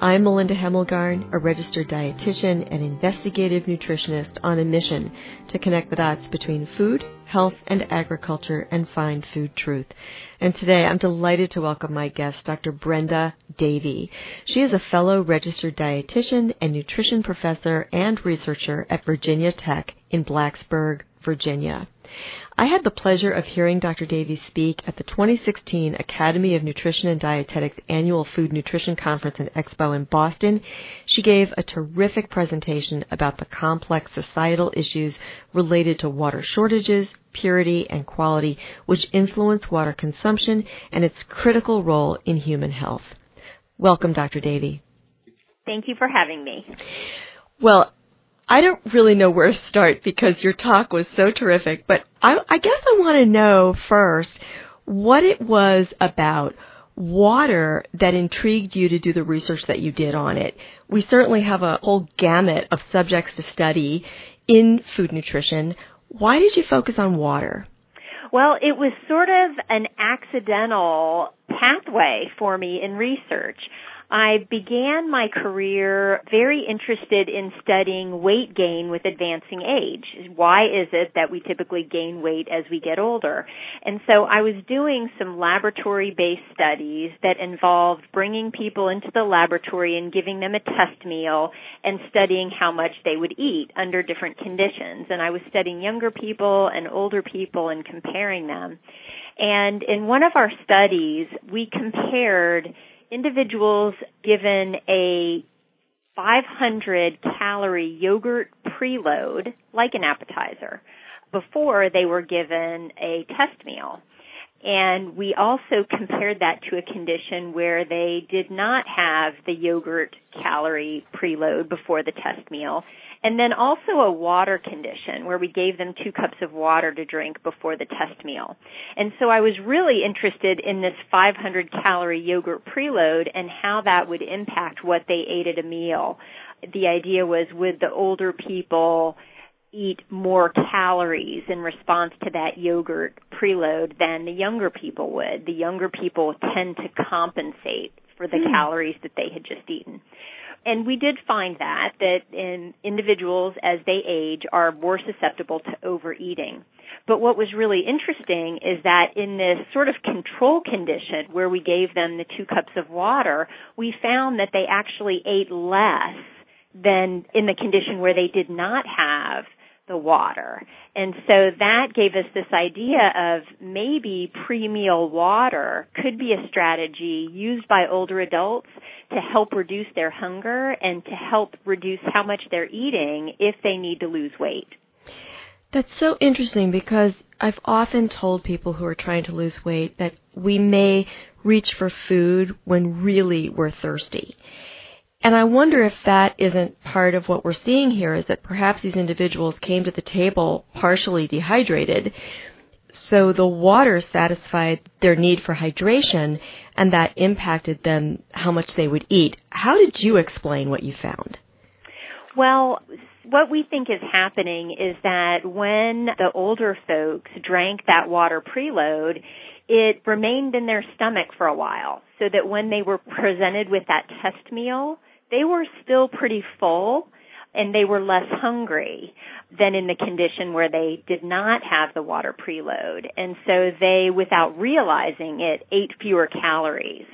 I'm Melinda Hemmelgarn, a registered dietitian and investigative nutritionist on a mission to connect the dots between food, health, and agriculture and find food truth. And today I'm delighted to welcome my guest, Dr. Brenda Davy. She is a fellow registered dietitian and nutrition professor and researcher at Virginia Tech in Blacksburg, Virginia. I had the pleasure of hearing Dr. Davy speak at the 2016 Academy of Nutrition and Dietetics annual Food Nutrition Conference and Expo in Boston. She gave a terrific presentation about the complex societal issues related to water shortages, purity, and quality, which influence water consumption and its critical role in human health. Welcome, Dr. Davy. Thank you for having me. Well, I don't really know where to start because your talk was so terrific, but I, I guess I want to know first what it was about water that intrigued you to do the research that you did on it. We certainly have a whole gamut of subjects to study in food nutrition. Why did you focus on water? Well, it was sort of an accidental pathway for me in research. I began my career very interested in studying weight gain with advancing age. Why is it that we typically gain weight as we get older? And so I was doing some laboratory based studies that involved bringing people into the laboratory and giving them a test meal and studying how much they would eat under different conditions. And I was studying younger people and older people and comparing them. And in one of our studies, we compared individuals given a 500 calorie yogurt preload, like an appetizer, before they were given a test meal. And we also compared that to a condition where they did not have the yogurt calorie preload before the test meal and then also a water condition where we gave them two cups of water to drink before the test meal. And so I was really interested in this 500 calorie yogurt preload and how that would impact what they ate at a meal. The idea was would the older people eat more calories in response to that yogurt preload than the younger people would. The younger people tend to compensate for the hmm. calories that they had just eaten and we did find that that in individuals as they age are more susceptible to overeating. But what was really interesting is that in this sort of control condition where we gave them the two cups of water, we found that they actually ate less than in the condition where they did not have the water. And so that gave us this idea of maybe pre-meal water could be a strategy used by older adults to help reduce their hunger and to help reduce how much they're eating if they need to lose weight. That's so interesting because I've often told people who are trying to lose weight that we may reach for food when really we're thirsty. And I wonder if that isn't part of what we're seeing here is that perhaps these individuals came to the table partially dehydrated. So the water satisfied their need for hydration and that impacted them how much they would eat. How did you explain what you found? Well, what we think is happening is that when the older folks drank that water preload, it remained in their stomach for a while so that when they were presented with that test meal, they were still pretty full and they were less hungry than in the condition where they did not have the water preload. And so they, without realizing it, ate fewer calories.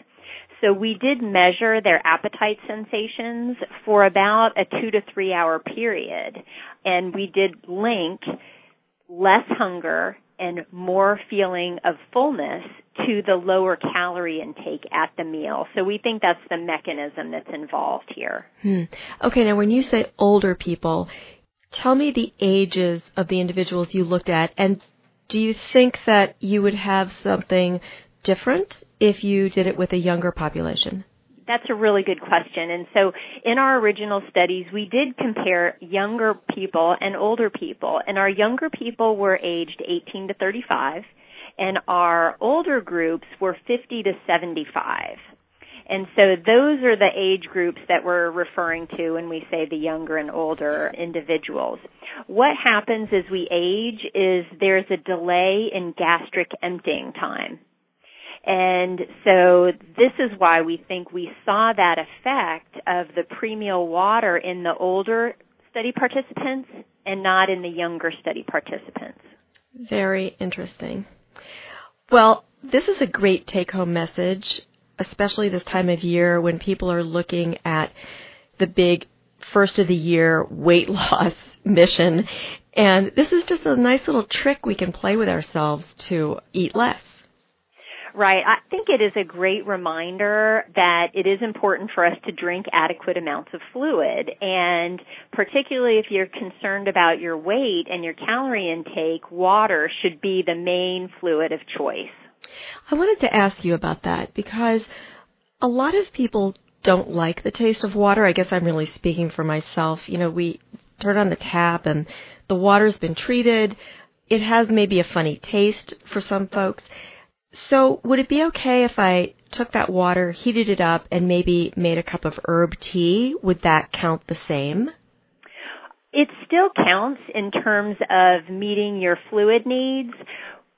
So we did measure their appetite sensations for about a two to three hour period. And we did link less hunger and more feeling of fullness to the lower calorie intake at the meal. So we think that's the mechanism that's involved here. Hmm. Okay, now when you say older people, tell me the ages of the individuals you looked at and do you think that you would have something different if you did it with a younger population? That's a really good question. And so in our original studies, we did compare younger people and older people. And our younger people were aged 18 to 35 and our older groups were 50 to 75. And so those are the age groups that we're referring to when we say the younger and older individuals. What happens as we age is there's a delay in gastric emptying time. And so this is why we think we saw that effect of the premeal water in the older study participants and not in the younger study participants. Very interesting. Well, this is a great take home message, especially this time of year when people are looking at the big first of the year weight loss mission. And this is just a nice little trick we can play with ourselves to eat less. Right. I think it is a great reminder that it is important for us to drink adequate amounts of fluid. And particularly if you're concerned about your weight and your calorie intake, water should be the main fluid of choice. I wanted to ask you about that because a lot of people don't like the taste of water. I guess I'm really speaking for myself. You know, we turn on the tap and the water's been treated. It has maybe a funny taste for some folks. So would it be okay if I took that water, heated it up, and maybe made a cup of herb tea? Would that count the same? It still counts in terms of meeting your fluid needs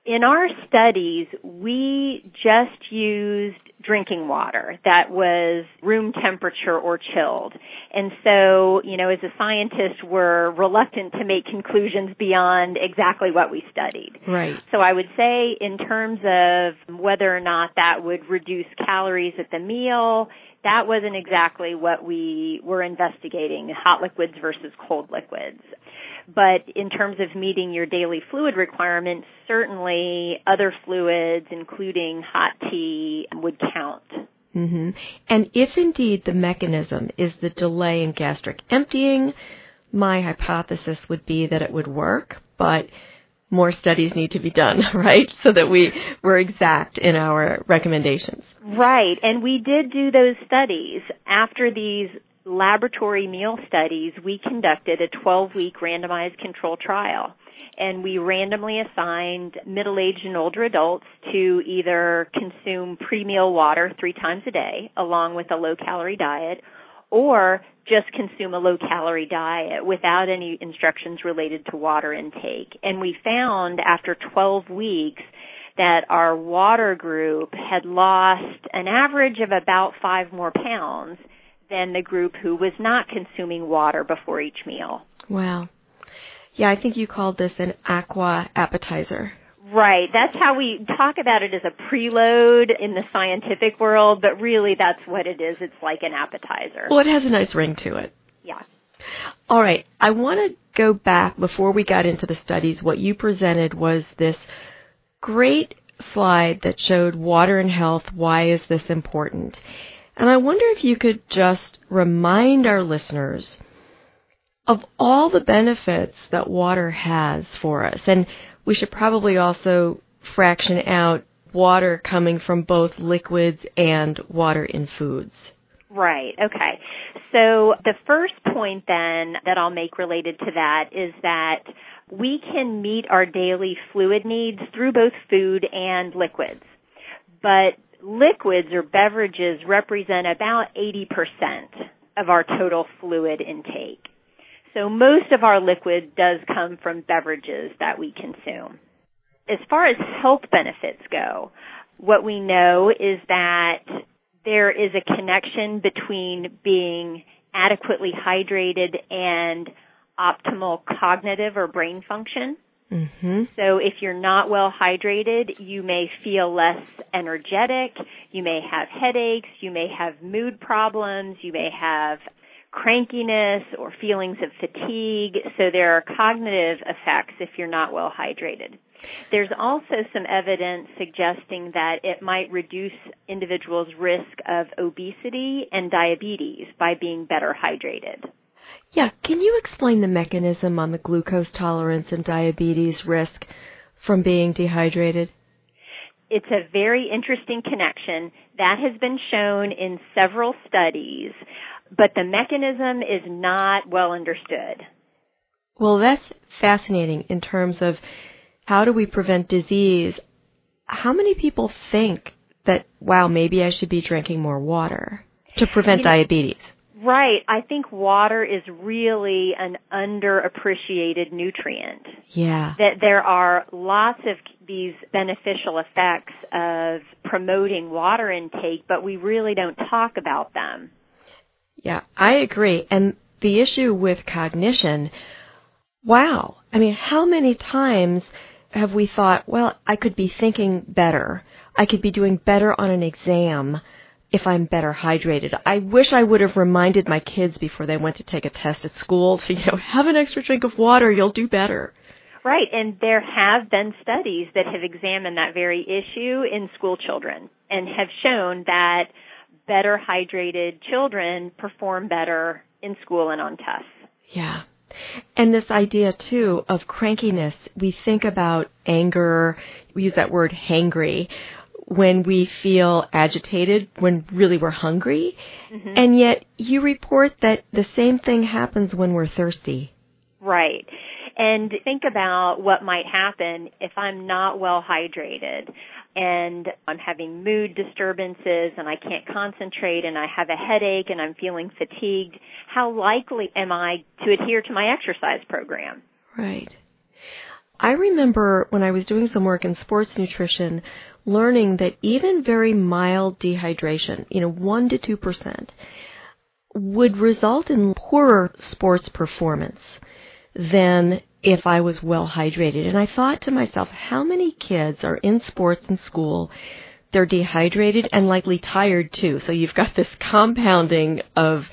in our studies, we just used drinking water that was room temperature or chilled. And so, you know, as a scientist, we're reluctant to make conclusions beyond exactly what we studied. Right. So I would say in terms of whether or not that would reduce calories at the meal, that wasn't exactly what we were investigating, hot liquids versus cold liquids. But in terms of meeting your daily fluid requirements, certainly other fluids, including hot tea, would count. Mm-hmm. And if indeed the mechanism is the delay in gastric emptying, my hypothesis would be that it would work, but more studies need to be done, right? So that we were exact in our recommendations. Right. And we did do those studies after these laboratory meal studies, we conducted a 12 week randomized control trial. And we randomly assigned middle-aged and older adults to either consume pre-meal water three times a day along with a low-calorie diet or just consume a low calorie diet without any instructions related to water intake. And we found after 12 weeks that our water group had lost an average of about five more pounds than the group who was not consuming water before each meal. Wow. Yeah, I think you called this an aqua appetizer. Right. That's how we talk about it as a preload in the scientific world, but really that's what it is. It's like an appetizer. Well, it has a nice ring to it. Yeah. All right. I want to go back before we got into the studies. What you presented was this great slide that showed water and health. Why is this important? And I wonder if you could just remind our listeners of all the benefits that water has for us. And we should probably also fraction out water coming from both liquids and water in foods. Right. Okay. So the first point then that I'll make related to that is that we can meet our daily fluid needs through both food and liquids. But liquids or beverages represent about 80% of our total fluid intake. So most of our liquid does come from beverages that we consume. As far as health benefits go, what we know is that there is a connection between being adequately hydrated and optimal cognitive or brain function. Mm-hmm. So if you're not well hydrated, you may feel less energetic, you may have headaches, you may have mood problems, you may have crankiness or feelings of fatigue. So there are cognitive effects if you're not well hydrated. There's also some evidence suggesting that it might reduce individuals' risk of obesity and diabetes by being better hydrated. Yeah, can you explain the mechanism on the glucose tolerance and diabetes risk from being dehydrated? it's a very interesting connection that has been shown in several studies, but the mechanism is not well understood. Well, that's fascinating in terms of how do we prevent disease? How many people think that, wow, maybe I should be drinking more water to prevent You know- diabetes? Right. I think water is really an underappreciated nutrient. Yeah. That there are lots of these beneficial effects of promoting water intake, but we really don't talk about them. Yeah, I agree. And the issue with cognition, wow. I mean, how many times have we thought, well, I could be thinking better. I could be doing better on an exam if I'm better hydrated. I wish I would have reminded my kids before they went to take a test at school to, you know, have an extra drink of water, you'll do better. Right, and there have been studies that have examined that very issue in school children and have shown that better hydrated children perform better in school and on tests. Yeah. And this idea too of crankiness, we think about anger, we use that word hangry when we feel agitated, when really we're hungry. Mm-hmm. And yet you report that the same thing happens when we're thirsty. Right. And think about what might happen if I'm not well hydrated and I'm having mood disturbances and I can't concentrate and I have a headache and I'm feeling fatigued. How likely am I to adhere to my exercise program? Right. I remember when I was doing some work in sports nutrition, learning that even very mild dehydration, you know, 1 to 2%, would result in poorer sports performance than if I was well hydrated. And I thought to myself, how many kids are in sports in school? They're dehydrated and likely tired too. So you've got this compounding of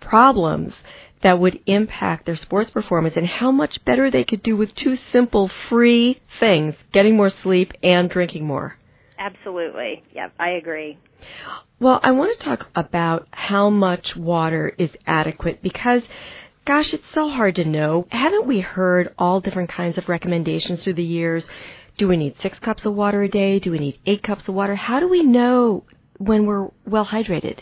problems that would impact their sports performance and how much better they could do with two simple free things, getting more sleep and drinking more. Absolutely. Yep, I agree. Well, I want to talk about how much water is adequate because, gosh, it's so hard to know. Haven't we heard all different kinds of recommendations through the years? Do we need six cups of water a day? Do we need eight cups of water? How do we know when we're well hydrated?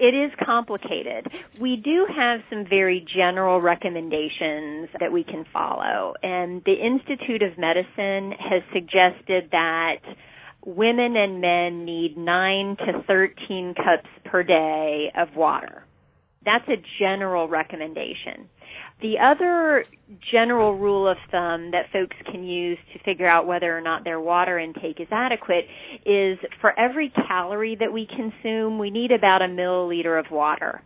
It is complicated. We do have some very general recommendations that we can follow, and the Institute of Medicine has suggested that women and men need 9 to 13 cups per day of water. That's a general recommendation. The other general rule of thumb that folks can use to figure out whether or not their water intake is adequate is for every calorie that we consume, we need about a milliliter of water.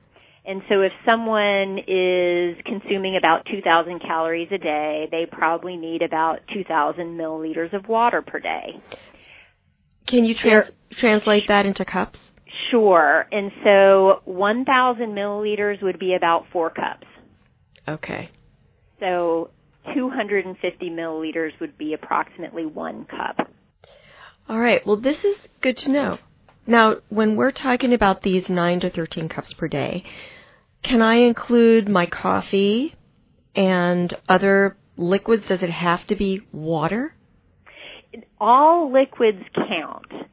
And so if someone is consuming about 2,000 calories a day, they probably need about 2,000 milliliters of water per day. Can you trans- translate that into cups? Sure. And so 1,000 milliliters would be about four cups. Okay. So 250 milliliters would be approximately one cup. All right. Well, this is good to know. Now, when we're talking about these 9 to 13 cups per day, can I include my coffee and other liquids? Does it have to be water? All liquids count.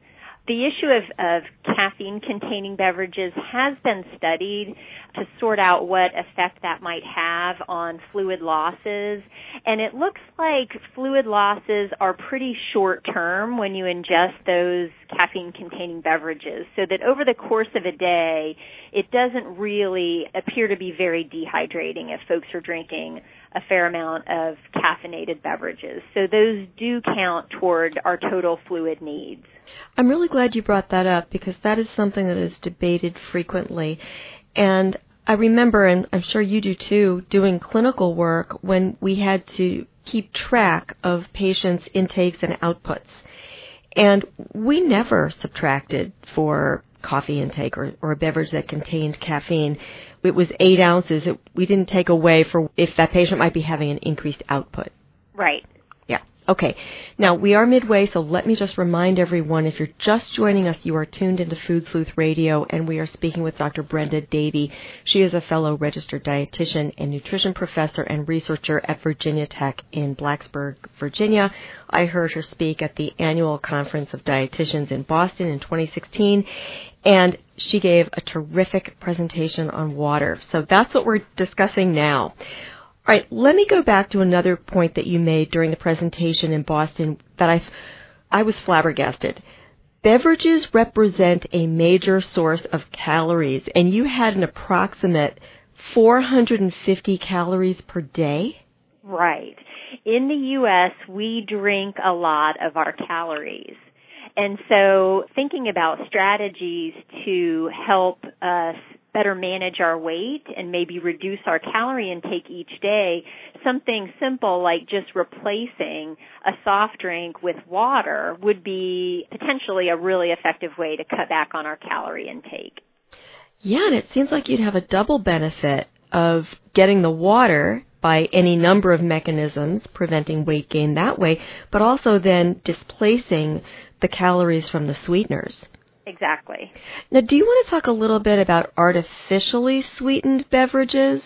The issue of, of caffeine containing beverages has been studied to sort out what effect that might have on fluid losses. And it looks like fluid losses are pretty short term when you ingest those caffeine containing beverages. So that over the course of a day, it doesn't really appear to be very dehydrating if folks are drinking a fair amount of caffeinated beverages. So those do count toward our total fluid needs. I'm really glad you brought that up because that is something that is debated frequently. And I remember, and I'm sure you do too, doing clinical work when we had to keep track of patients' intakes and outputs. And we never subtracted for coffee intake or, or a beverage that contained caffeine. It was eight ounces. It, we didn't take away for if that patient might be having an increased output. Right. Okay, now we are midway, so let me just remind everyone if you're just joining us, you are tuned into Food Sleuth Radio, and we are speaking with Dr. Brenda Davy. She is a fellow registered dietitian and nutrition professor and researcher at Virginia Tech in Blacksburg, Virginia. I heard her speak at the annual conference of dietitians in Boston in 2016, and she gave a terrific presentation on water. So that's what we're discussing now. All right, let me go back to another point that you made during the presentation in Boston that I, I was flabbergasted. Beverages represent a major source of calories, and you had an approximate 450 calories per day? Right. In the U.S., we drink a lot of our calories. And so thinking about strategies to help us better manage our weight and maybe reduce our calorie intake each day, something simple like just replacing a soft drink with water would be potentially a really effective way to cut back on our calorie intake. Yeah, and it seems like you'd have a double benefit of getting the water by any number of mechanisms, preventing weight gain that way, but also then displacing the calories from the sweeteners. Exactly. Now, do you want to talk a little bit about artificially sweetened beverages?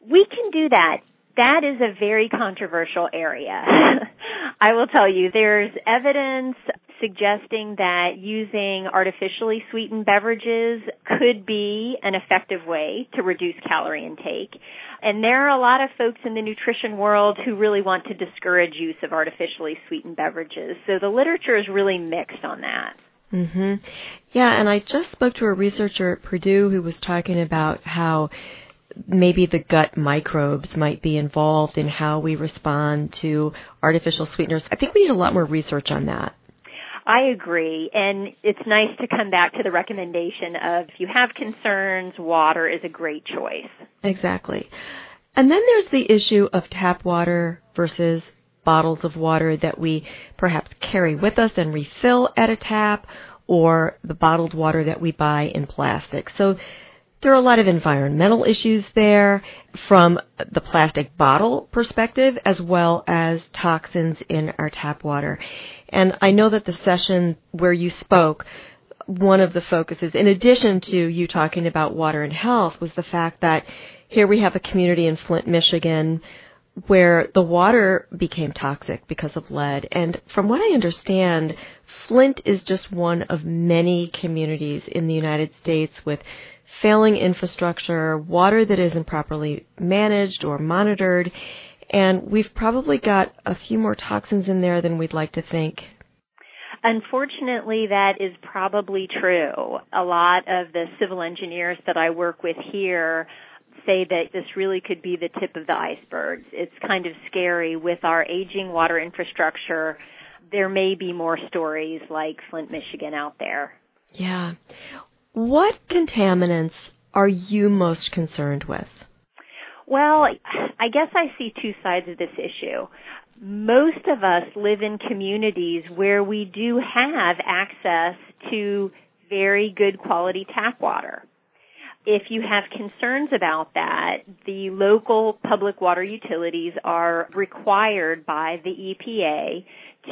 We can do that. That is a very controversial area. I will tell you, there's evidence suggesting that using artificially sweetened beverages could be an effective way to reduce calorie intake. And there are a lot of folks in the nutrition world who really want to discourage use of artificially sweetened beverages. So the literature is really mixed on that. Mhm. Yeah, and I just spoke to a researcher at Purdue who was talking about how maybe the gut microbes might be involved in how we respond to artificial sweeteners. I think we need a lot more research on that. I agree, and it's nice to come back to the recommendation of if you have concerns, water is a great choice. Exactly. And then there's the issue of tap water versus bottles of water that we perhaps carry with us and refill at a tap or the bottled water that we buy in plastic. So there are a lot of environmental issues there from the plastic bottle perspective as well as toxins in our tap water. And I know that the session where you spoke, one of the focuses, in addition to you talking about water and health, was the fact that here we have a community in Flint, Michigan where the water became toxic because of lead. And from what I understand, Flint is just one of many communities in the United States with failing infrastructure, water that isn't properly managed or monitored, and we've probably got a few more toxins in there than we'd like to think. Unfortunately, that is probably true. A lot of the civil engineers that I work with here say that this really could be the tip of the iceberg. It's kind of scary with our aging water infrastructure. There may be more stories like Flint, Michigan out there. Yeah. What contaminants are you most concerned with? Well, I guess I see two sides of this issue. Most of us live in communities where we do have access to very good quality tap water if you have concerns about that, the local public water utilities are required by the EPA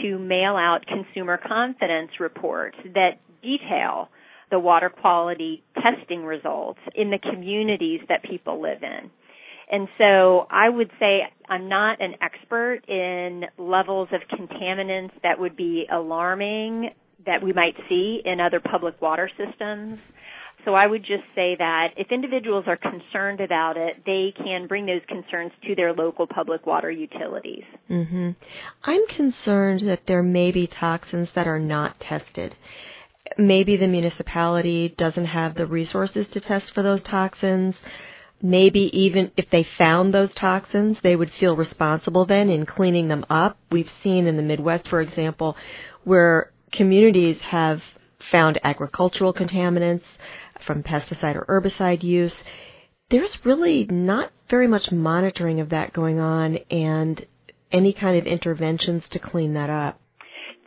to mail out consumer confidence reports that detail the water quality testing results in the communities that people live in. And so I would say I'm not an expert in levels of contaminants that would be alarming that we might see in other public water systems. So I would just say that if individuals are concerned about it, they can bring those concerns to their local public water utilities. Mm-hmm. I'm concerned that there may be toxins that are not tested. Maybe the municipality doesn't have the resources to test for those toxins. Maybe even if they found those toxins, they would feel responsible then in cleaning them up. We've seen in the Midwest, for example, where communities have found agricultural contaminants from pesticide or herbicide use. There's really not very much monitoring of that going on and any kind of interventions to clean that up.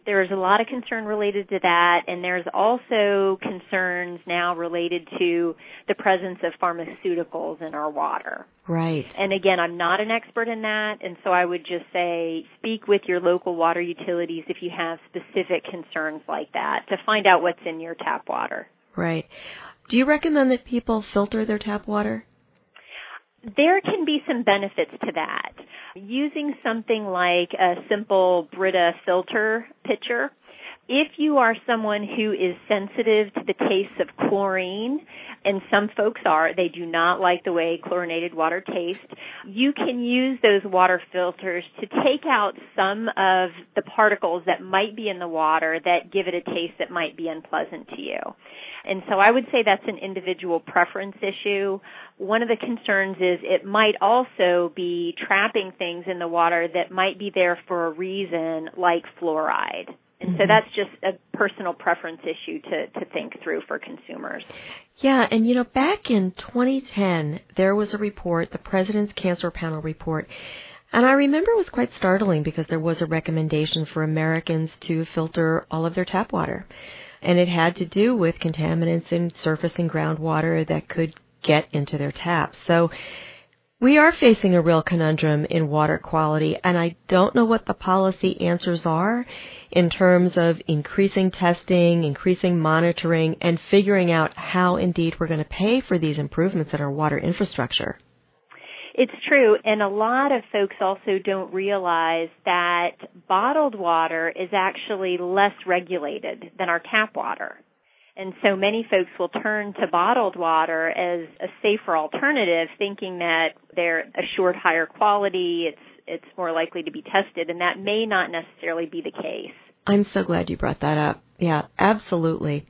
There's a lot of concern related to that, and there's also concerns now related to the presence of pharmaceuticals in our water. Right. And again, I'm not an expert in that, and so I would just say speak with your local water utilities if you have specific concerns like that to find out what's in your tap water. Right. Do you recommend that people filter their tap water? There can be some benefits to that. Using something like a simple Brita filter pitcher, if you are someone who is sensitive to the taste of chlorine, and some folks are, they do not like the way chlorinated water tastes, you can use those water filters to take out some of the particles that might be in the water that give it a taste that might be unpleasant to you. And so I would say that's an individual preference issue. One of the concerns is it might also be trapping things in the water that might be there for a reason like fluoride. And so mm-hmm. that's just a personal preference issue to, to think through for consumers. Yeah, and you know, back in 2010, there was a report, the President's Cancer Panel report, and I remember it was quite startling because there was a recommendation for Americans to filter all of their tap water and it had to do with contaminants in surface and groundwater that could get into their taps. So we are facing a real conundrum in water quality, and I don't know what the policy answers are in terms of increasing testing, increasing monitoring, and figuring out how indeed we're going to pay for these improvements in our water infrastructure. It's true, and a lot of folks also don't realize that bottled water is actually less regulated than our tap water. And so many folks will turn to bottled water as a safer alternative thinking that they're assured higher quality, it's it's more likely to be tested and that may not necessarily be the case. I'm so glad you brought that up. Yeah, absolutely.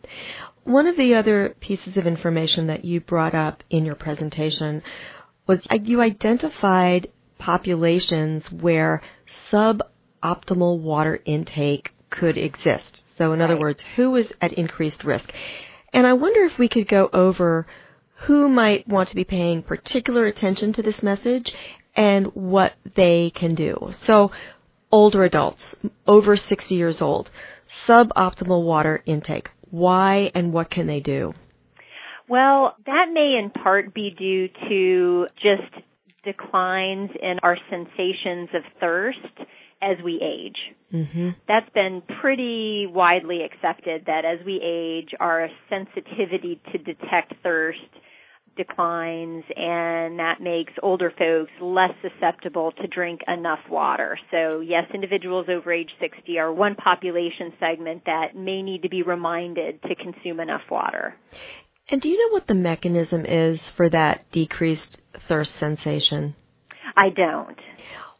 One of the other pieces of information that you brought up in your presentation was you identified populations where suboptimal water intake could exist. So in other words, who is at increased risk? And I wonder if we could go over who might want to be paying particular attention to this message and what they can do. So older adults, over 60 years old, suboptimal water intake. Why and what can they do? Well, that may in part be due to just declines in our sensations of thirst as we age. Mm-hmm. That's been pretty widely accepted that as we age, our sensitivity to detect thirst declines and that makes older folks less susceptible to drink enough water. So yes, individuals over age 60 are one population segment that may need to be reminded to consume enough water. And do you know what the mechanism is for that decreased thirst sensation? I don't.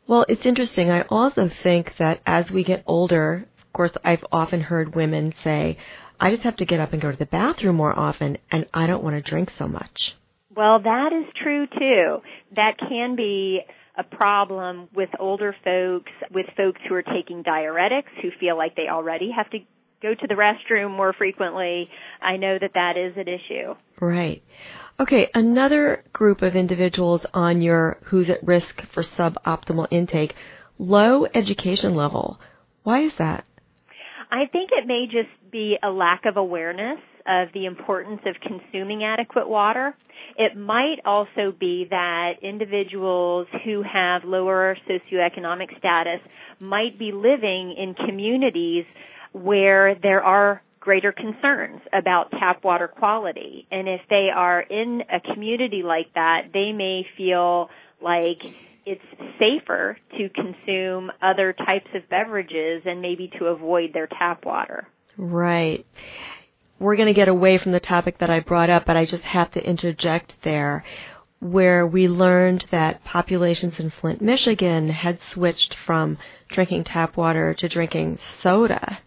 Well, it's interesting. I also think that as we get older, of course, I've often heard women say, I just have to get up and go to the bathroom more often, and I don't want to drink so much. Well, that is true too. That can be a problem with older folks, with folks who are taking diuretics, who feel like they already have to go to the restroom more frequently, I know that that is an issue. Right. Okay, another group of individuals on your who's at risk for suboptimal intake, low education level. Why is that? I think it may just be a lack of awareness of the importance of consuming adequate water. It might also be that individuals who have lower socioeconomic status might be living in communities where there are greater concerns about tap water quality. And if they are in a community like that, they may feel like it's safer to consume other types of beverages and maybe to avoid their tap water. Right. We're going to get away from the topic that I brought up, but I just have to interject there where we learned that populations in Flint, Michigan had switched from drinking tap water to drinking soda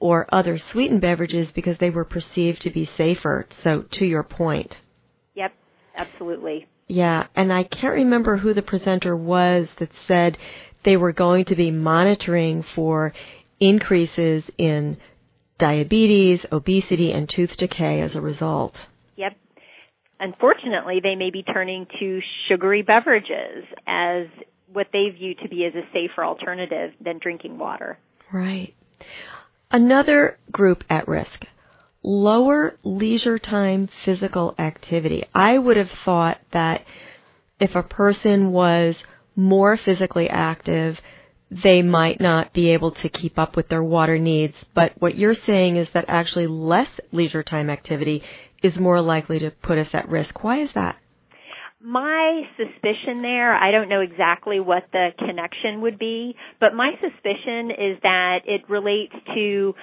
or other sweetened beverages because they were perceived to be safer. So to your point. Yep, absolutely. Yeah, and I can't remember who the presenter was that said they were going to be monitoring for increases in diabetes, obesity, and tooth decay as a result. Yep. Unfortunately, they may be turning to sugary beverages as what they view to be as a safer alternative than drinking water. Right. Another group at risk. Lower leisure time physical activity. I would have thought that if a person was more physically active, they might not be able to keep up with their water needs. But what you're saying is that actually less leisure time activity is more likely to put us at risk. Why is that? My suspicion there, I don't know exactly what the connection would be, but my suspicion is that it relates to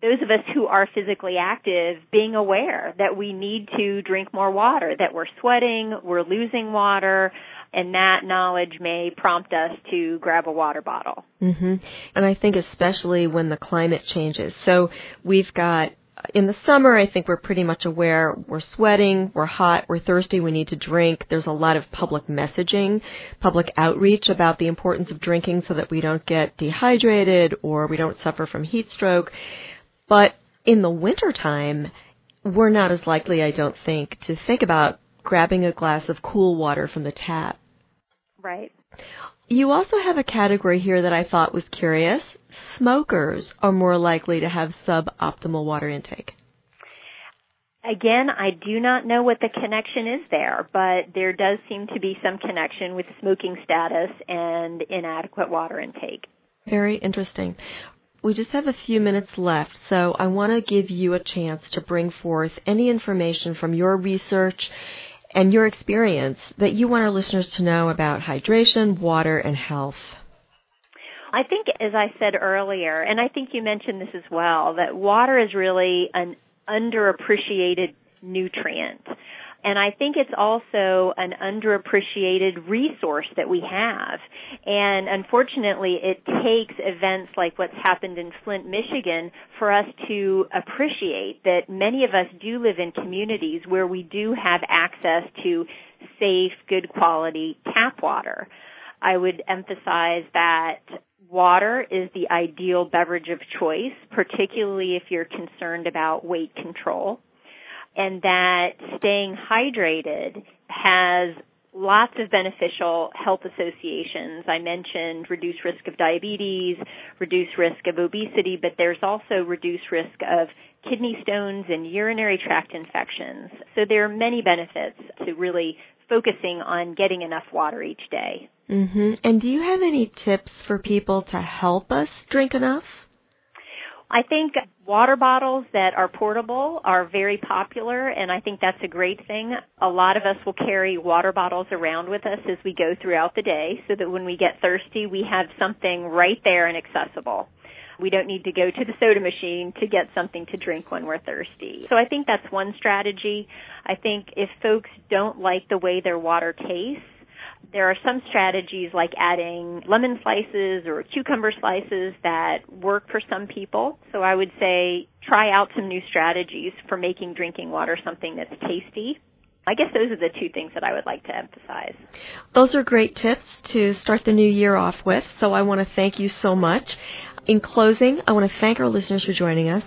those of us who are physically active being aware that we need to drink more water, that we're sweating, we're losing water, and that knowledge may prompt us to grab a water bottle. Mm-hmm. And I think especially when the climate changes. So we've got in the summer, I think we're pretty much aware we're sweating, we're hot, we're thirsty, we need to drink. There's a lot of public messaging, public outreach about the importance of drinking so that we don't get dehydrated or we don't suffer from heat stroke. But in the wintertime, we're not as likely, I don't think, to think about grabbing a glass of cool water from the tap. Right. You also have a category here that I thought was curious. Smokers are more likely to have suboptimal water intake. Again, I do not know what the connection is there, but there does seem to be some connection with smoking status and inadequate water intake. Very interesting. We just have a few minutes left, so I want to give you a chance to bring forth any information from your research and your experience that you want our listeners to know about hydration, water, and health? I think, as I said earlier, and I think you mentioned this as well, that water is really an underappreciated nutrient. And I think it's also an underappreciated resource that we have. And unfortunately, it takes events like what's happened in Flint, Michigan for us to appreciate that many of us do live in communities where we do have access to safe, good quality tap water. I would emphasize that water is the ideal beverage of choice, particularly if you're concerned about weight control and that staying hydrated has lots of beneficial health associations. I mentioned reduced risk of diabetes, reduced risk of obesity, but there's also reduced risk of kidney stones and urinary tract infections. So there are many benefits to really focusing on getting enough water each day. Mm-hmm. And do you have any tips for people to help us drink enough? I think water bottles that are portable are very popular and I think that's a great thing. A lot of us will carry water bottles around with us as we go throughout the day so that when we get thirsty we have something right there and accessible. We don't need to go to the soda machine to get something to drink when we're thirsty. So I think that's one strategy. I think if folks don't like the way their water tastes, there are some strategies like adding lemon slices or cucumber slices that work for some people. So I would say try out some new strategies for making drinking water something that's tasty. I guess those are the two things that I would like to emphasize. Those are great tips to start the new year off with. So I want to thank you so much. In closing, I want to thank our listeners for joining us.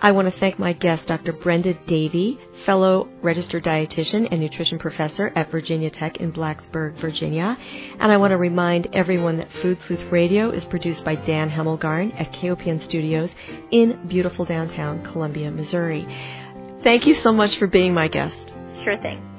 I want to thank my guest, Dr. Brenda Davy, fellow registered dietitian and nutrition professor at Virginia Tech in Blacksburg, Virginia. And I want to remind everyone that Food Sleuth Radio is produced by Dan Hemmelgarn at KOPN Studios in beautiful downtown Columbia, Missouri. Thank you so much for being my guest. Sure thing.